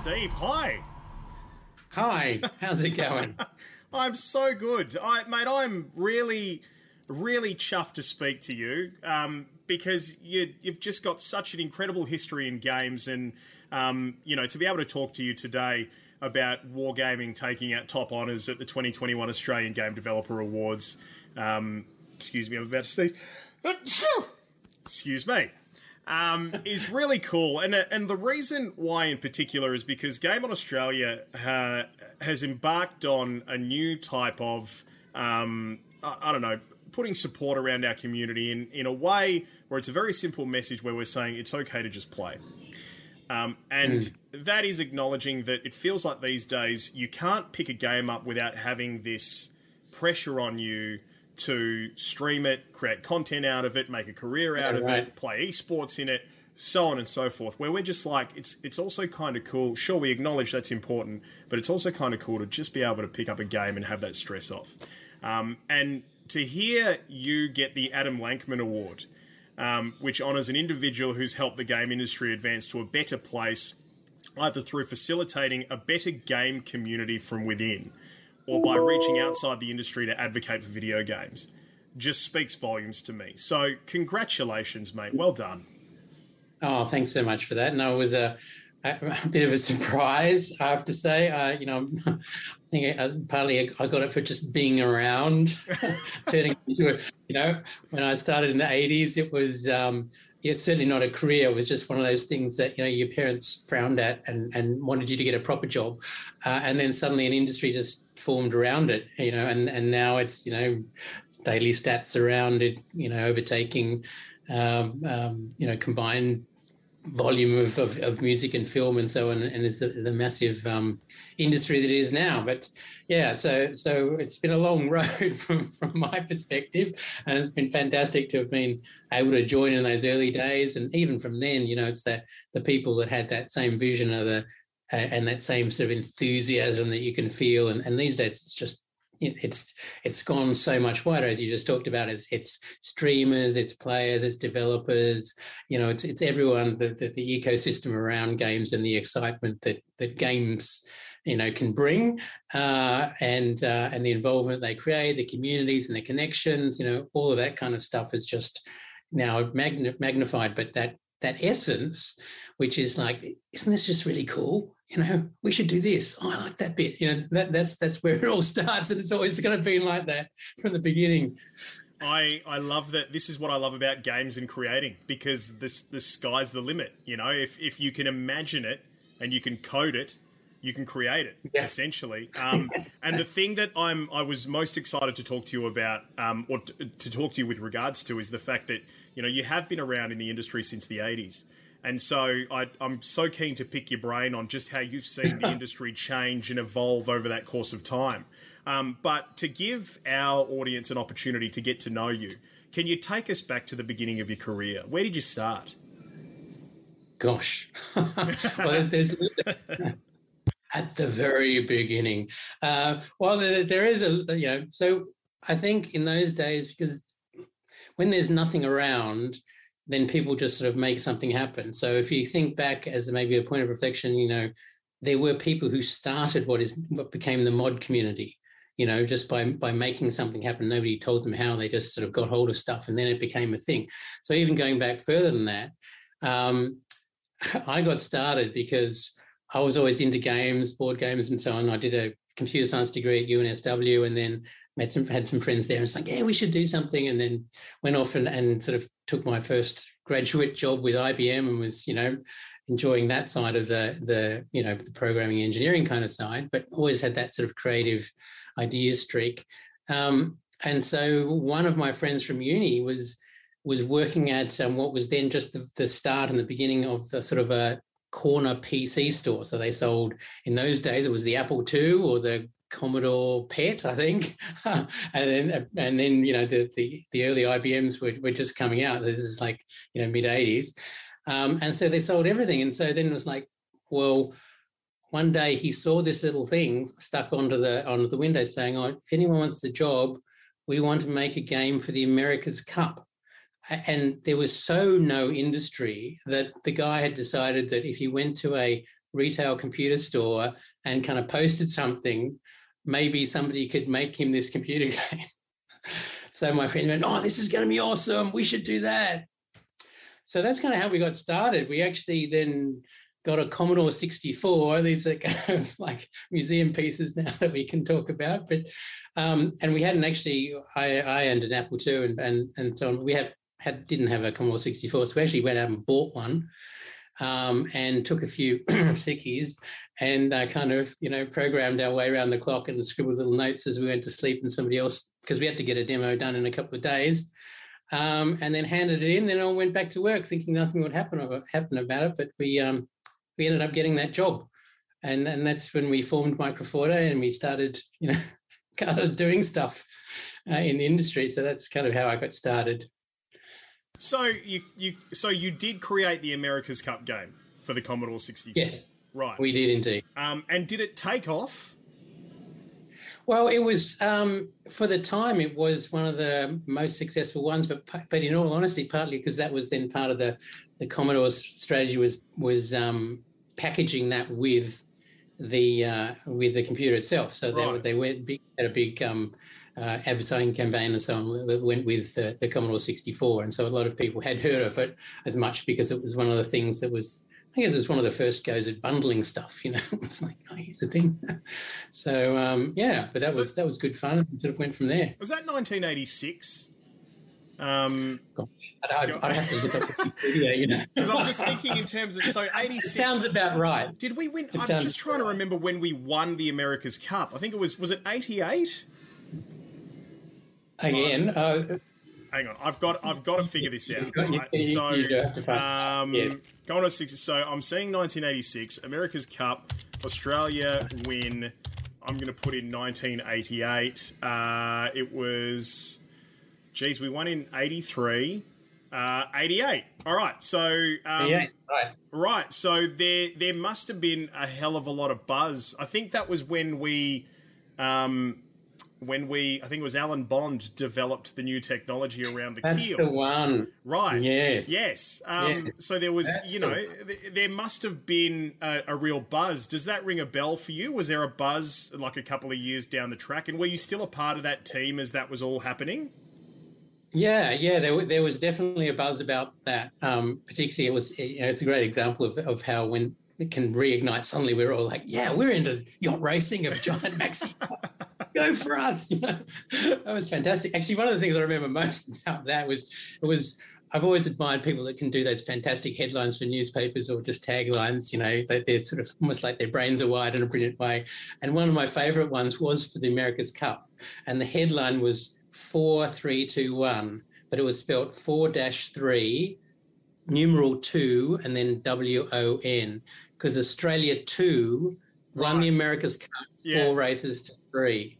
Steve, hi. Hi, how's it going? I'm so good. I, mate, I'm really, really chuffed to speak to you um, because you, you've just got such an incredible history in games, and um, you know to be able to talk to you today about wargaming taking out top honours at the 2021 Australian Game Developer Awards. Um, excuse me, I'm about to sneeze. excuse me. Um, is really cool, and and the reason why in particular is because Game on Australia uh, has embarked on a new type of um, I, I don't know putting support around our community in, in a way where it's a very simple message where we're saying it's okay to just play. Um, and mm. that is acknowledging that it feels like these days you can't pick a game up without having this pressure on you to stream it, create content out of it, make a career out yeah, of right. it, play esports in it, so on and so forth. Where we're just like, it's it's also kind of cool. Sure, we acknowledge that's important, but it's also kind of cool to just be able to pick up a game and have that stress off. Um, and to hear you get the Adam Lancman Award, um, which honours an individual who's helped the game industry advance to a better place, either through facilitating a better game community from within or by reaching outside the industry to advocate for video games just speaks volumes to me. So, congratulations, mate. Well done. Oh, thanks so much for that. No, it was a, a bit of a surprise, I have to say. You know, I think I, partly I got it for just being around, turning into it. You know, when I started in the 80s, it was. Um, yeah, certainly not a career. It was just one of those things that you know your parents frowned at and, and wanted you to get a proper job, uh, and then suddenly an industry just formed around it. You know, and and now it's you know daily stats around it. You know, overtaking um, um, you know combined volume of, of, of, music and film and so on, and is the, the massive um, industry that it is now. But yeah, so so it's been a long road from from my perspective, and it's been fantastic to have been able to join in those early days, and even from then, you know, it's the the people that had that same vision of the uh, and that same sort of enthusiasm that you can feel, and, and these days it's just it's it's gone so much wider as you just talked about. It's it's streamers it's players it's developers you know it's it's everyone the, the, the ecosystem around games and the excitement that that games you know can bring uh, and uh, and the involvement they create the communities and the connections you know all of that kind of stuff is just now magnified. But that that essence which is like isn't this just really cool you know, we should do this. Oh, I like that bit. You know, that, that's that's where it all starts, and it's always going to be like that from the beginning. I I love that. This is what I love about games and creating because this the sky's the limit. You know, if if you can imagine it and you can code it, you can create it yeah. essentially. Um, and the thing that I'm I was most excited to talk to you about, um, or to, to talk to you with regards to, is the fact that you know you have been around in the industry since the '80s. And so I, am so keen to pick your brain on just how you've seen the industry change and evolve over that course of time. Um, but to give our audience an opportunity to get to know you, can you take us back to the beginning of your career? Where did you start? Gosh, well, there's, there's at the very beginning. Uh, well, there, there is a you know. So I think in those days, because when there's nothing around, then people just sort of make something happen. So if you think back as maybe a point of reflection, you know, there were people who started what is what became the mod community. You know, just by by making something happen, nobody told them how. They just sort of got hold of stuff, and then it became a thing. So even going back further than that, um, I got started because I was always into games, board games, and so on. I did a computer science degree at UNSW, and then met some had some friends there and it's like, yeah, we should do something. And then went off and, and sort of took my first graduate job with IBM and was, you know, enjoying that side of the the, you know, the programming engineering kind of side, but always had that sort of creative idea streak. Um, and so one of my friends from uni was was working at um, what was then just the, the start and the beginning of the sort of a corner PC store. So they sold in those days it was the Apple II or the Commodore PET, I think, and then and then you know the the, the early IBMs were, were just coming out. This is like you know mid '80s, um, and so they sold everything. And so then it was like, well, one day he saw this little thing stuck onto the onto the window saying, "Oh, if anyone wants the job, we want to make a game for the America's Cup." And there was so no industry that the guy had decided that if he went to a retail computer store and kind of posted something, maybe somebody could make him this computer game. so my friend went, "Oh, this is going to be awesome. We should do that." So that's kind of how we got started. We actually then got a Commodore 64. These are kind of like museum pieces now that we can talk about. But um, and we hadn't actually. I, I owned an Apple II, and and and so we had had didn't have a Commodore 64, so we actually went out and bought one. Um, and took a few sickies and uh, kind of you know programmed our way around the clock and scribbled little notes as we went to sleep and somebody else because we had to get a demo done in a couple of days. Um, and then handed it in then I went back to work thinking nothing would happen about, happen about it but we um, we ended up getting that job. And and that's when we formed Microforte and we started you know kind of doing stuff uh, in the industry. So that's kind of how I got started so you you so you did create the America's Cup game for the Commodore 64. Yes. Right. We did indeed. Um, and did it take off? Well, it was um, for the time. It was one of the most successful ones, but but in all honesty, partly because that was then part of the the Commodore's strategy was was um, packaging that with the uh, with the computer itself. So right. they they went big, had a big um, uh, advertising campaign and so on went with uh, the Commodore 64. And so a lot of people had heard of it as much because it was one of the things that was, I guess it was one of the first goes at bundling stuff, you know, it was like, oh, here's a thing. so um, yeah, but that so, was, that was good fun. And sort of went from there. Was that 1986? Um, I'd, I'd, have to look up the video, you know. Because I'm just thinking in terms of so 86 sounds about right. Did we win? It I'm just trying to remember when we won the America's Cup. I think it was was it 88? Again, uh, hang on. I've got I've got to figure this out. Right? So, um, yes. going to six. So I'm seeing 1986 America's Cup, Australia win. I'm going to put in 1988. Uh, it was, geez, we won in 83. Uh, 88. All right. So, um, 88. Right. Right. So there, there must have been a hell of a lot of buzz. I think that was when we, um, when we, I think it was Alan Bond developed the new technology around the That's keel. the one. Right. Yes. Yes. Um, yeah. So there was, That's you know, the there must have been a, a, real buzz. Does that ring a bell for you? Was there a buzz like a couple of years down the track? And were you still a part of that team as that was all happening? Yeah, yeah, there, there was definitely a buzz about that. Um, particularly, it was you know, it's a great example of, of how when it can reignite. Suddenly, we're all like, "Yeah, we're into yacht racing of giant maxi. Go for us!" that was fantastic. Actually, one of the things I remember most about that was it was. I've always admired people that can do those fantastic headlines for newspapers or just taglines. You know, they, they're sort of almost like their brains are wired in a brilliant way. And one of my favourite ones was for the America's Cup, and the headline was four three two one, but it was spelt four dash three numeral two and then W O N because Australia two right. won the America's Cup yeah. four races to three.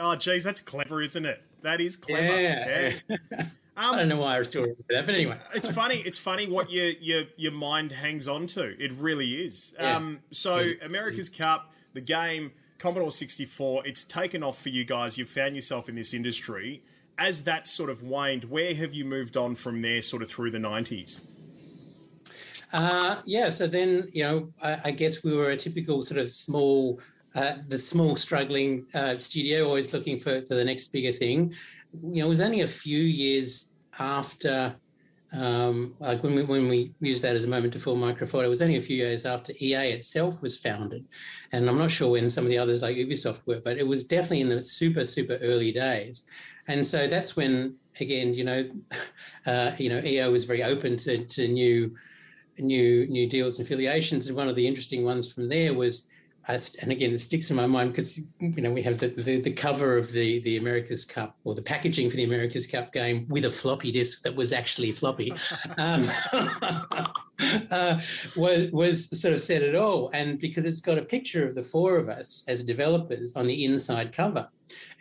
Oh, geez, that's clever, isn't it? That is clever. Yeah. yeah. Um, I don't know why I still remember that, but anyway, it's funny. It's funny what your your your mind hangs on to. It really is. Yeah. Um, so yeah. America's Cup, the game, Commodore sixty four. It's taken off for you guys. You've found yourself in this industry. As that sort of waned, where have you moved on from there, sort of through the nineties? Uh, yeah, so then, you know, I, I, guess we were a typical sort of small, uh, the small struggling uh, studio, always looking for, for the next bigger thing. You know, it was only a few years after, um, like when we, when we used that as a moment to form Microforte, it was only a few years after EA itself was founded. And I'm not sure when some of the others like Ubisoft were, but it was definitely in the super, super early days. And so that's when, again, you know, uh, you know, EA was very open to, to new new new deals and affiliations. And one of the interesting ones from there was, and again, it sticks in my mind because you know we have the, the, the cover of the the America's Cup or the packaging for the America's Cup game with a floppy disk that was actually floppy. um, uh, was was sort of said it all, and because it's got a picture of the four of us as developers on the inside cover,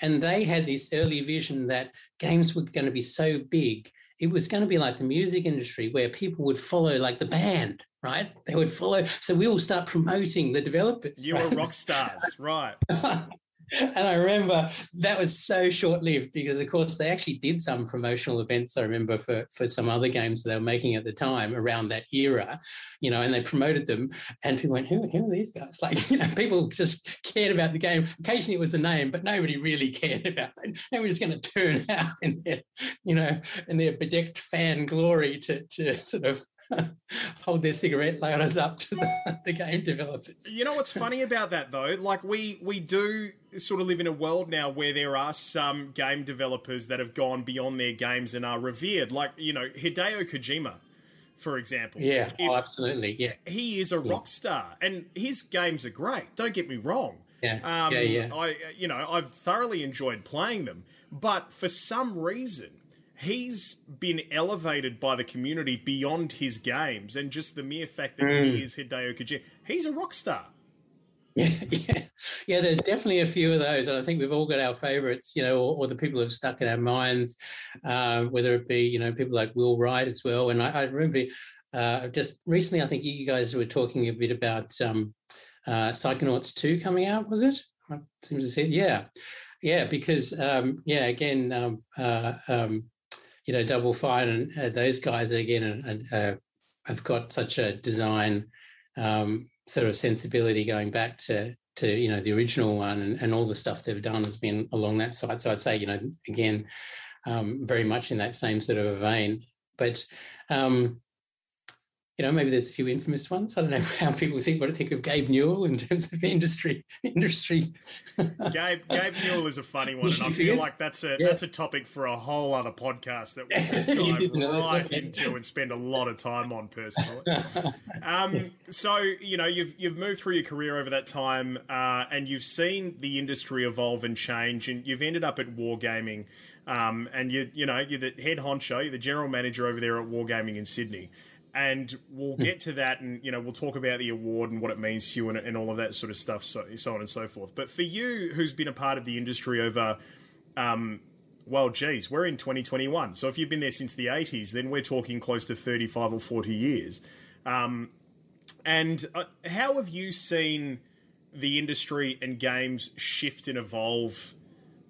and they had this early vision that games were going to be so big it was going to be like the music industry where people would follow like the band right they would follow so we will start promoting the developers you right? were rock stars right and I remember that was so short lived because, of course, they actually did some promotional events. I remember for for some other games they were making at the time around that era, you know, and they promoted them, and people went, "Who, who are these guys?" Like, you know, people just cared about the game. Occasionally, it was a name, but nobody really cared about it. They were just going to turn out in their, you know, in their bedecked fan glory to to sort of hold their cigarette lighters up to the, the, game developers. You know what's funny about that though? Like we we do sort of live in a world now where there are some game developers that have gone beyond their games and are revered. Like you know Hideo Kojima, for example. Yeah, oh, absolutely. Yeah, he is a rock star, and his games are great. Don't get me wrong. Yeah, um, yeah, yeah. I you know I've thoroughly enjoyed playing them, but for some reason he's been elevated by the community beyond his games and just the mere fact that mm. he is Hideo Kojima. He's a rock star. Yeah, yeah, yeah. There's definitely a few of those, and I think we've all got our favourites, you know, or, or, the people who've stuck in our minds. Uh, whether it be, you know, people like Will Wright as well. And I, I remember uh, just recently, I think you guys were talking a bit about um, uh, Psychonauts Two coming out. Was it? I seem to say, yeah, yeah, because um, yeah, again, um, uh, um, you know, Double Fine and uh, those guys again and, uh, have got such a design um, sort of sensibility going back to to you know the original one and, and all the stuff they've done has been along that side. So I'd say you know again um, very much in that same sort of vein. But um, you know, maybe there's a few infamous ones. I don't know how people think what to think of Gabe Newell in terms of industry. Industry. Gabe Gabe Newell is a funny one, and I feel like that's a yeah. that's a topic for a whole other podcast that we could dive right into and spend a lot of time on personally. Um, so you know, you've you've moved through your career over that time, uh, and you've seen the industry evolve and change, and you've ended up at Wargaming. Um, and you you know you're the head honcho, you're the general manager over there at Wargaming in Sydney and we'll hmm. get to that and you know we'll talk about the award and what it means to you and, and all of that sort of stuff so, so on and so forth but for you who's been a part of the industry over um, well geez we're in 2021 so if you've been there since the 80s then we're talking close to 35 or 40 years um, and uh, how have you seen the industry and games shift and evolve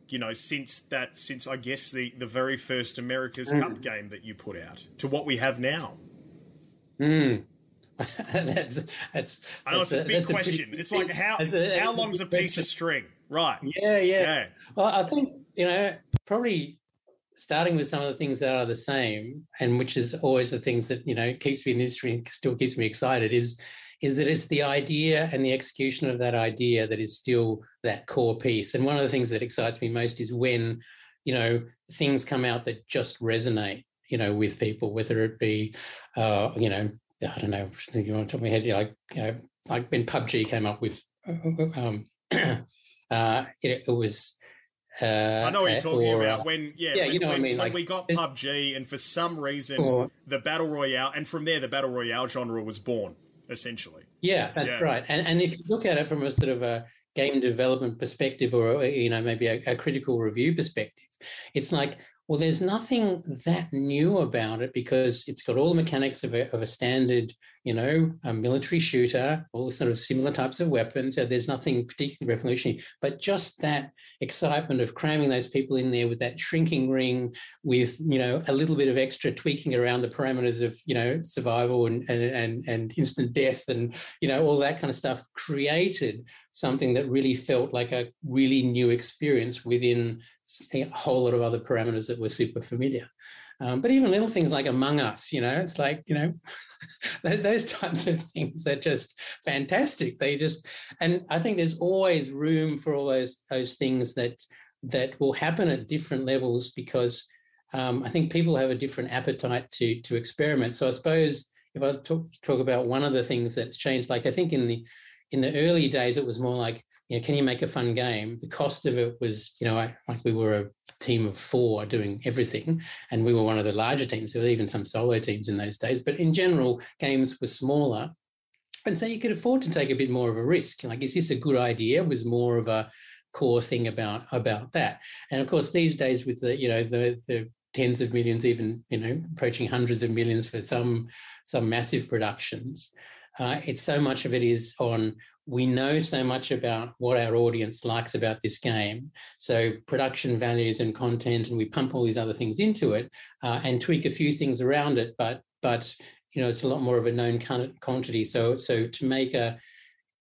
you know since that since i guess the the very first america's mm. cup game that you put out to what we have now Mm. that's that's. I know it's a, a big question. A it's like how a, how long's a piece of string, right? Yeah, yeah, yeah. Well, I think you know probably starting with some of the things that are the same, and which is always the things that you know keeps me in the industry and still keeps me excited is is that it's the idea and the execution of that idea that is still that core piece. And one of the things that excites me most is when you know things come out that just resonate you know, with people, whether it be, uh, you know, I don't know, thinking on top of my head, like, you know, like when PUBG came up with, um, uh, it, it was. Uh, I know what you're talking or, about. When yeah, yeah when, you know when, what I mean. Like, we got PUBG, and for some reason or, the battle royale, and from there the battle royale genre was born, essentially. Yeah, that's yeah. right. And and if you look at it from a sort of a game development perspective, or you know maybe a, a critical review perspective, it's like well, there's nothing that new about it because it's got all the mechanics of a, of a standard, you know, a military shooter, all the sort of similar types of weapons. So there's nothing particularly revolutionary, but just that excitement of cramming those people in there with that shrinking ring, with you know a little bit of extra tweaking around the parameters of you know survival and and and, and instant death and you know all that kind of stuff created something that really felt like a really new experience within a whole lot of other parameters that were super familiar. Um, but even little things like Among Us, you know, it's like, you know, those types of things are just fantastic. They just, and I think there's always room for all those those things that that will happen at different levels because um, I think people have a different appetite to to experiment. So I suppose if I talk talk about one of the things that's changed, like I think in the in the early days, it was more like you know, can you make a fun game? The cost of it was, you know, like we were a team of four doing everything, and we were one of the larger teams. There were even some solo teams in those days, but in general, games were smaller, and so you could afford to take a bit more of a risk. Like, is this a good idea? Was more of a core thing about about that. And of course, these days with the, you know, the the tens of millions, even you know, approaching hundreds of millions for some some massive productions. Uh, it's so much of it is on we know so much about what our audience likes about this game. So production values and content, and we pump all these other things into it uh, and tweak a few things around it. But but you know, it's a lot more of a known quantity. So so to make a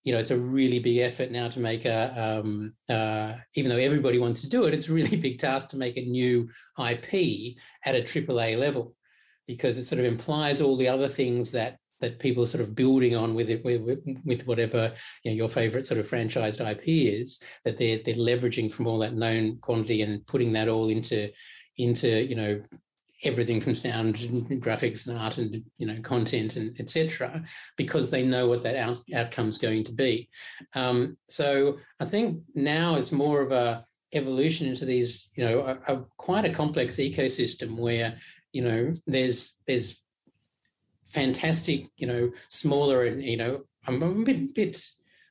you know, it's a really big effort now to make a, um, uh, even though everybody wants to do it, it's a really big task to make a new IP at a AAA level because it sort of implies all the other things that that people are sort of building on with it with, with whatever you know, your favorite sort of franchised IP is that they're they're leveraging from all that known quantity and putting that all into into you know everything from sound and graphics and art and you know content and etc because they know what that out, outcome's going to be. Um, so i think now it's more of a evolution into these you know a, a, quite a complex ecosystem where you know there's there's fantastic you know smaller and you know i'm a bit bit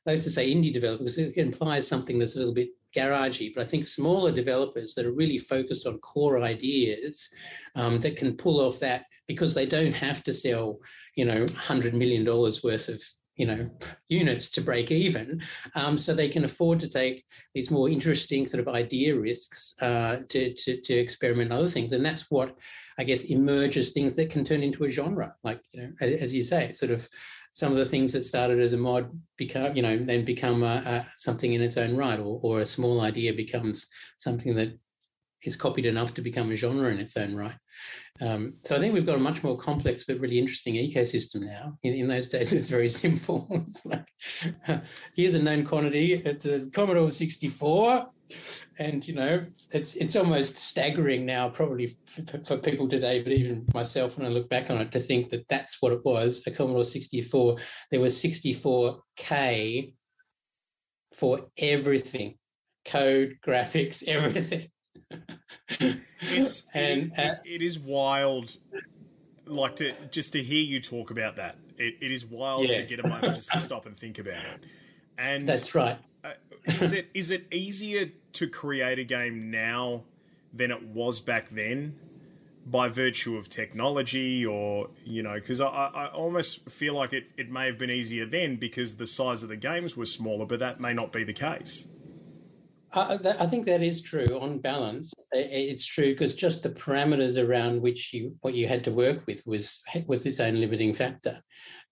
like to say indie developers it implies something that's a little bit garagey, but I think smaller developers that are really focused on core ideas um, that can pull off that because they don't have to sell, you know, $100 million worth of you know units to break even. Um, so they can afford to take these more interesting sort of idea risks uh, to, to, to experiment other things. And that's what i guess emerges things that can turn into a genre like you know as you say sort of some of the things that started as a mod become, you know, then become a, a, something in its own right, or, or a small idea becomes something that is copied enough to become a genre in its own right. Um, so I think we've got a much more complex but really interesting ecosystem now. In, in those days, it was very simple. it's like, here's a known quantity. It's a Commodore 64 and you know it's it's almost staggering now probably for, for, people today but even myself when i look back on it to think that that's what it was a commodore 64 there was 64k for everything code graphics everything. It's and it, uh, it is wild like to just to hear you talk about that. It, it is wild yeah. to get a moment just to stop and think about it. And that's right. uh, is it is it easier to create a game now than it was back then by virtue of technology or you know because I, I almost feel like it, it may have been easier then because the size of the games was smaller but that may not be the case. I, I think that is true on balance. It's true because just the parameters around which you what you had to work with was was its own limiting factor.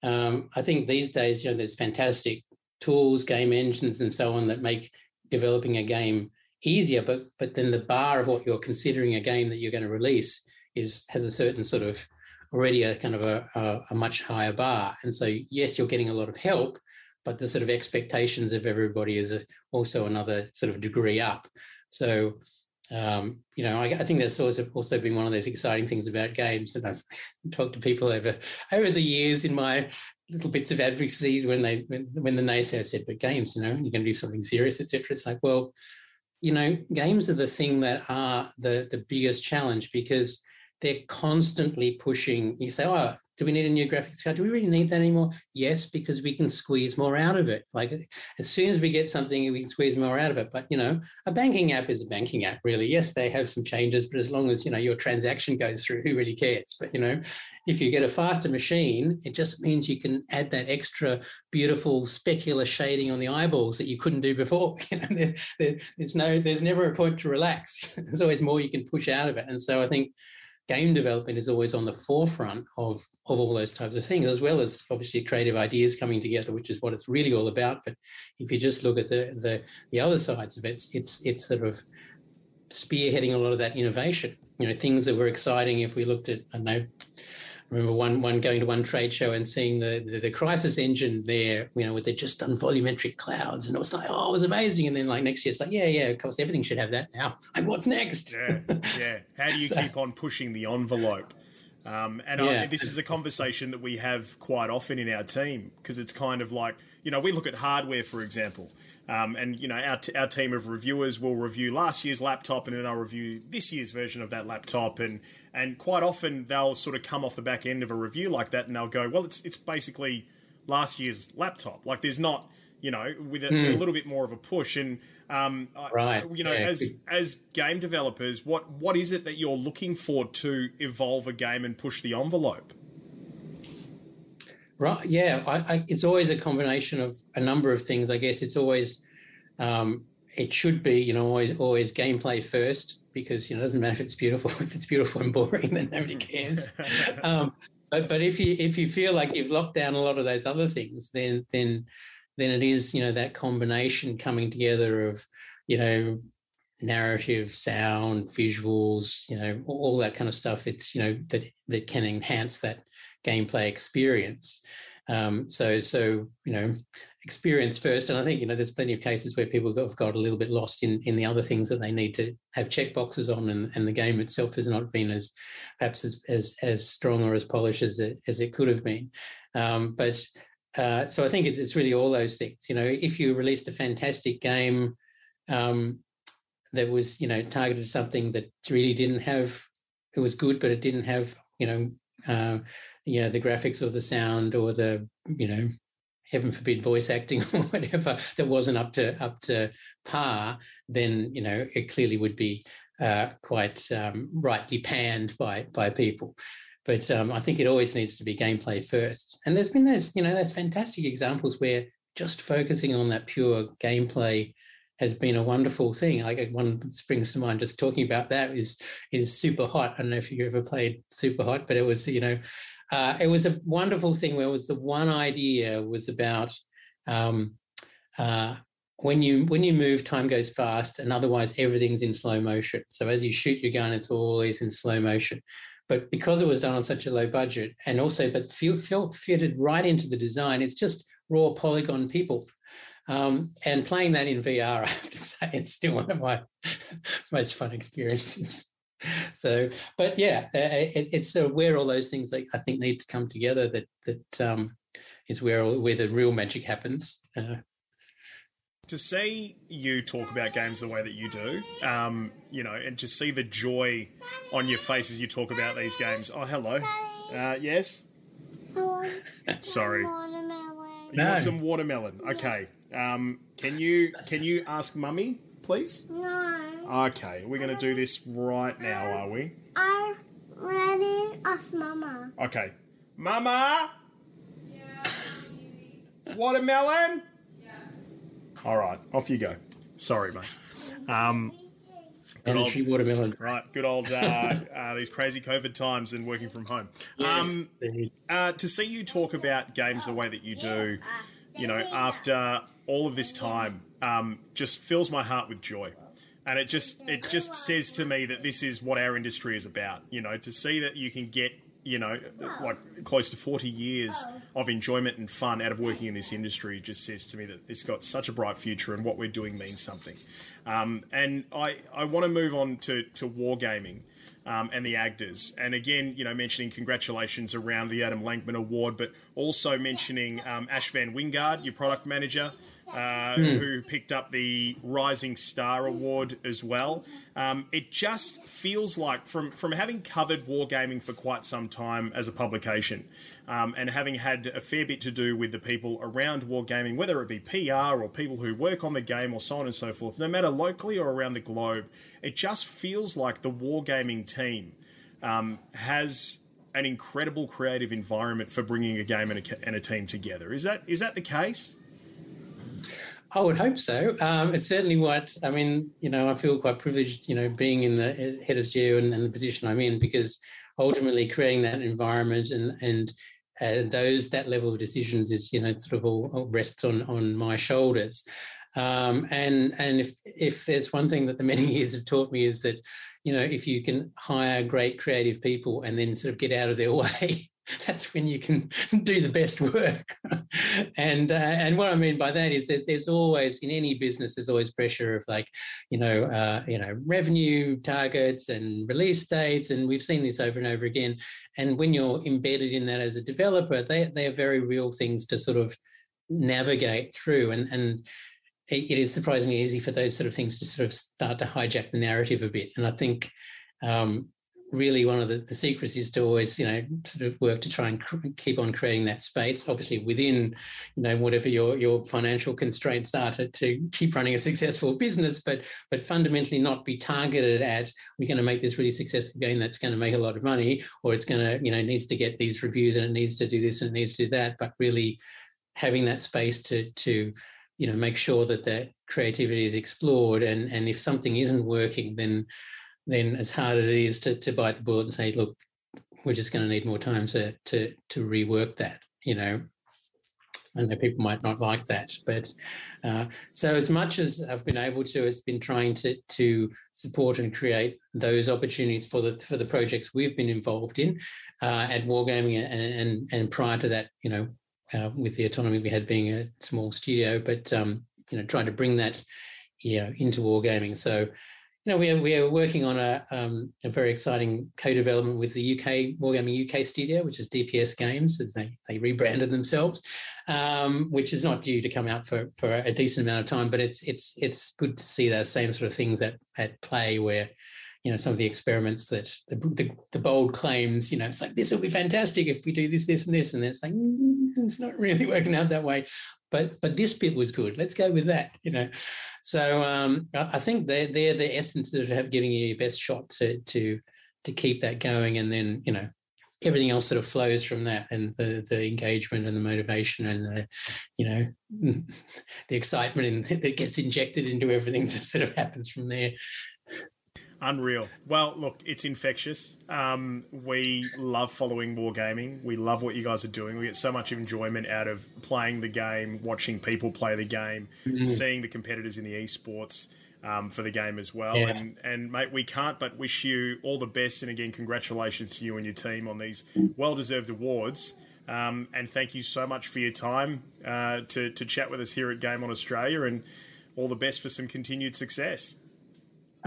Um, i think these days you know there's fantastic tools, game engines, and so on that make developing a game easier. But but then the bar of what you're considering a game that you're going to release is has a certain sort of already a kind of a, a, a much higher bar. And so yes, you're getting a lot of help, but the sort of expectations of everybody is also another sort of degree up. So um, you know, I, I, think that's also also been one of those exciting things about games that I've talked to people over over the years in my little bits of advocacy when they when, when the naysayer said, "But games, you know, you're going to do something serious, etc." It's like, well, you know, games are the thing that are the the biggest challenge because they're constantly pushing. You say, "Oh, do we need a new graphics card? Do we really need that anymore? Yes, because we can squeeze more out of it. Like as soon as we get something, we can squeeze more out of it. But you know, a banking app is a banking app, really. Yes, they have some changes, but as long as you know your transaction goes through, who really cares? But you know, if you get a faster machine, it just means you can add that extra beautiful specular shading on the eyeballs that you couldn't do before. You know, there, there, there's no, there's never a point to relax. there's always more you can push out of it. And so I think game development is always on the forefront of, of all those types of things, as well as obviously creative ideas coming together, which is what it's really all about. But if you just look at the the, the other sides of it, it's it's sort of spearheading a lot of that innovation. You know, things that were exciting if we looked at, I don't know, remember one one going to one trade show and seeing the, the, the Crysis engine there, you know, with the just done volumetric clouds, and it was like, oh, it was amazing. And then like next year, it's like, yeah, yeah, of course, everything should have that now. Like, what's next? Yeah, yeah. How do you so, keep on pushing the envelope? Um, and yeah. I, this is a conversation that we have quite often in our team because it's kind of like, you know, we look at hardware, for example. Um, and you know, our, t- our team of reviewers will review last year's laptop, and then I'll review this year's version of that laptop. And and quite often they'll sort of come off the back end of a review like that, and they'll go, "Well, it's it's basically last year's laptop. Like there's not." You know, with a, mm. a little bit more of a push, and um, right. I, you know, yeah. as as game developers, what what is it that you're looking for to evolve a game and push the envelope? Right. Yeah. I, I, it's always a combination of a number of things. I guess it's always, um, it should be, you know, always always gameplay first because you know it doesn't matter if it's beautiful. If it's beautiful and boring, then nobody cares. um, but but if you if you feel like you've locked down a lot of those other things, then then then it is you know that combination coming together of you know narrative, sound, visuals, you know, all that kind of stuff. It's you know that that can enhance that gameplay experience. Um, so so you know experience first, and I think you know there's plenty of cases where people have got a little bit lost in in the other things that they need to have check boxes on, and, and the game itself has not been as perhaps as as, as strong or as polished as it as it could have been. Um, but uh, so I think it's, it's really all those things. You know, if you released a fantastic game um, that was, you know, targeted something that really didn't have, it was good, but it didn't have, you know, uh, you know, the graphics or the sound or the, you know, heaven forbid voice acting or whatever that wasn't up to up to par, then you know it clearly would be uh, quite um, rightly panned by by people. But um, I think it always needs to be gameplay first. And there's been those, you know, those fantastic examples where just focusing on that pure gameplay has been a wonderful thing. Like one that springs to mind just talking about that is is Superhot. I don't know if you ever played Superhot, but it was, you know, uh, it was a wonderful thing where it was the one idea was about um, uh, when you when you move, time goes fast, and otherwise everything's in slow motion. So as you shoot your gun, it's always in slow motion. But because it was done on such a low budget, and also but fitted right into the design, it's just raw polygon people. Um, and playing that in VR, I have to say, it's still one of my most fun experiences. So, but yeah, it, it's sort of where all those things like I think need to come together. That that um, is where where the real magic happens. Uh, to see you talk about games the way that you do, um, you know, and to see the joy on your face as you talk about these games. Oh, hello. Uh, yes. Sorry. You want some watermelon? Okay. Um, can you can you ask mummy, please? No. Okay, we're going to do this right now, are we? I'm ready. Ask mama. Okay. Mama? Yeah. Watermelon? Yeah. All right, off you go. Sorry, mate. Um, good old, watermelon. Right, good old uh, uh, these crazy COVID times and working from home. Um, uh, to see you talk about games the way that you do, you know, after all of this time, um, just fills my heart with joy. And it just it just says to me that this is what our industry is about. You know, to see that you can get you know, like close to 40 years of enjoyment and fun out of working in this industry just says to me that it's got such a bright future and what we're doing means something. Um, and I, I want to move on to, to wargaming. Um, and the AGDAs. And again, you know, mentioning congratulations around the Adam Lancman Award, but also mentioning um, Ash Van Wingard, your product manager, uh, mm. who picked up the Rising Star Award as well. Um, it just feels like, from from having covered wargaming for quite some time as a publication, um, and having had a fair bit to do with the people around wargaming, whether it be PR or people who work on the game or so on and so forth, no matter locally or around the globe, it just feels like the wargaming team um, has an incredible creative environment for bringing a game and a, and a team together. Is that is that the case? I would hope so. Um, it's certainly what I mean. You know, I feel quite privileged. You know, being in the head of GEO and, and the position I'm in, because ultimately creating that environment and and uh, those that level of decisions is you know sort of all, all rests on on my shoulders. Um, and and if if there's one thing that the many years have taught me is that you know if you can hire great creative people and then sort of get out of their way that's when you can do the best work. and uh, and what I mean by that is that there's always in any business there's always pressure of like you know uh, you know revenue targets and release dates, and we've seen this over and over again. And when you're embedded in that as a developer, they they are very real things to sort of navigate through and and it is surprisingly easy for those sort of things to sort of start to hijack the narrative a bit. And i think um, really one of the, the secrets is to always, you know, sort of work to try and cr- keep on creating that space, obviously within, you know, whatever your, your financial constraints are to, to keep running a successful business, but, but fundamentally not be targeted at, we're going to make this really successful game that's going to make a lot of money, or it's going to, you know, needs to get these reviews and it needs to do this and it needs to do that, but really having that space to, to, you know, make sure that that creativity is explored. And, and if something isn't working, then, then as hard as it is to, to bite the bullet and say, look, we're just going to need more time to, to, to rework that, you know. I know people might not like that, but uh, so as much as I've been able to, it's been trying to to support and create those opportunities for the for the projects we've been involved in uh, at Wargaming, and, and and prior to that, you know, uh, with the autonomy we had being a small studio, but um, you know, trying to bring that, you know, into Wargaming. So you know, we are, we are working on a, um, a very exciting co-development with the UK Wargaming UK studio, which is DPS Games, as they, they rebranded themselves, um, which is not due to come out for, for a decent amount of time. But it's it's it's good to see those same sort of things at, at play where, you know, some of the experiments that the, the, the bold claims, you know, it's like this will be fantastic if we do this, this, and this, and it's like mm, it's not really working out that way but but this bit was good. Let's go with that, you know. So um, I think they're they're the essence of giving you your best shot to to to keep that going, and then you know everything else sort of flows from that, and the the engagement and the motivation and the you know the excitement that gets injected into everything just sort of happens from there. Unreal. Well, look, it's infectious. Um, we love following wargaming. We love what you guys are doing. We get so much enjoyment out of playing the game, watching people play the game, mm-hmm. seeing the competitors in the esports um, for the game as well. Yeah. And and mate, we can't but wish you all the best. And again, congratulations to you and your team on these well-deserved awards. Um, and thank you so much for your time uh, to to chat with us here at Game on Australia. And all the best for some continued success.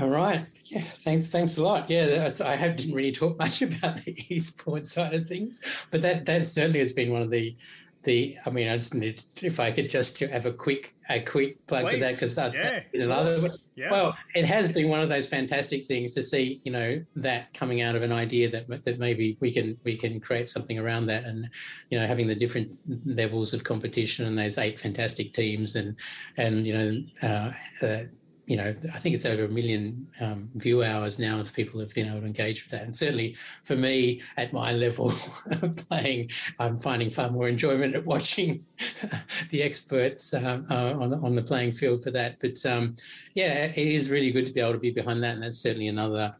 All right. Yeah. Thanks. Thanks a lot. Yeah. I have, didn't really talk much about the esports side of things, but that that certainly has been one of the the. I mean, I just need if I could just have a quick a quick plug Please. for that because yeah, another. Yeah. Well, it has been one of those fantastic things to see. You know that coming out of an idea that that maybe we can we can create something around that, and you know having the different levels of competition and those eight fantastic teams and and you know. Uh, uh, you know, I think it's over a million um, view hours now of people have been able to engage with that. And certainly for me, at my level of playing, I'm finding far more enjoyment at watching the experts uh, uh, on, on the playing field for that. But um, yeah, it is really good to be able to be behind that. And that's certainly another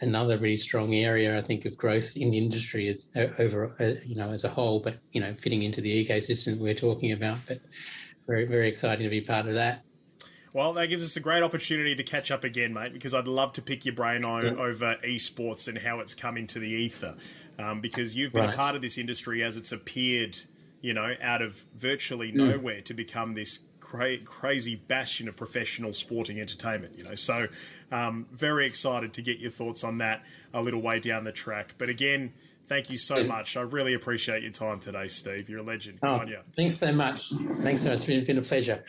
another really strong area I think of growth in the industry is uh, over uh, you know as a whole but you know fitting into the ecosystem we're talking about but very very exciting to be part of that well, that gives us a great opportunity to catch up again, mate, because I'd love to pick your brain on, sure. over esports and how it's come into the ether. Um, because you've been right. a part of this industry as it's appeared, you know, out of virtually mm. nowhere to become this cra- crazy bastion of professional sporting entertainment, you know. So, um, very excited to get your thoughts on that a little way down the track. But again, thank you so much. I really appreciate your time today, Steve. You're a legend. Good oh, Thanks so much. Thanks so much. It's been, been a pleasure.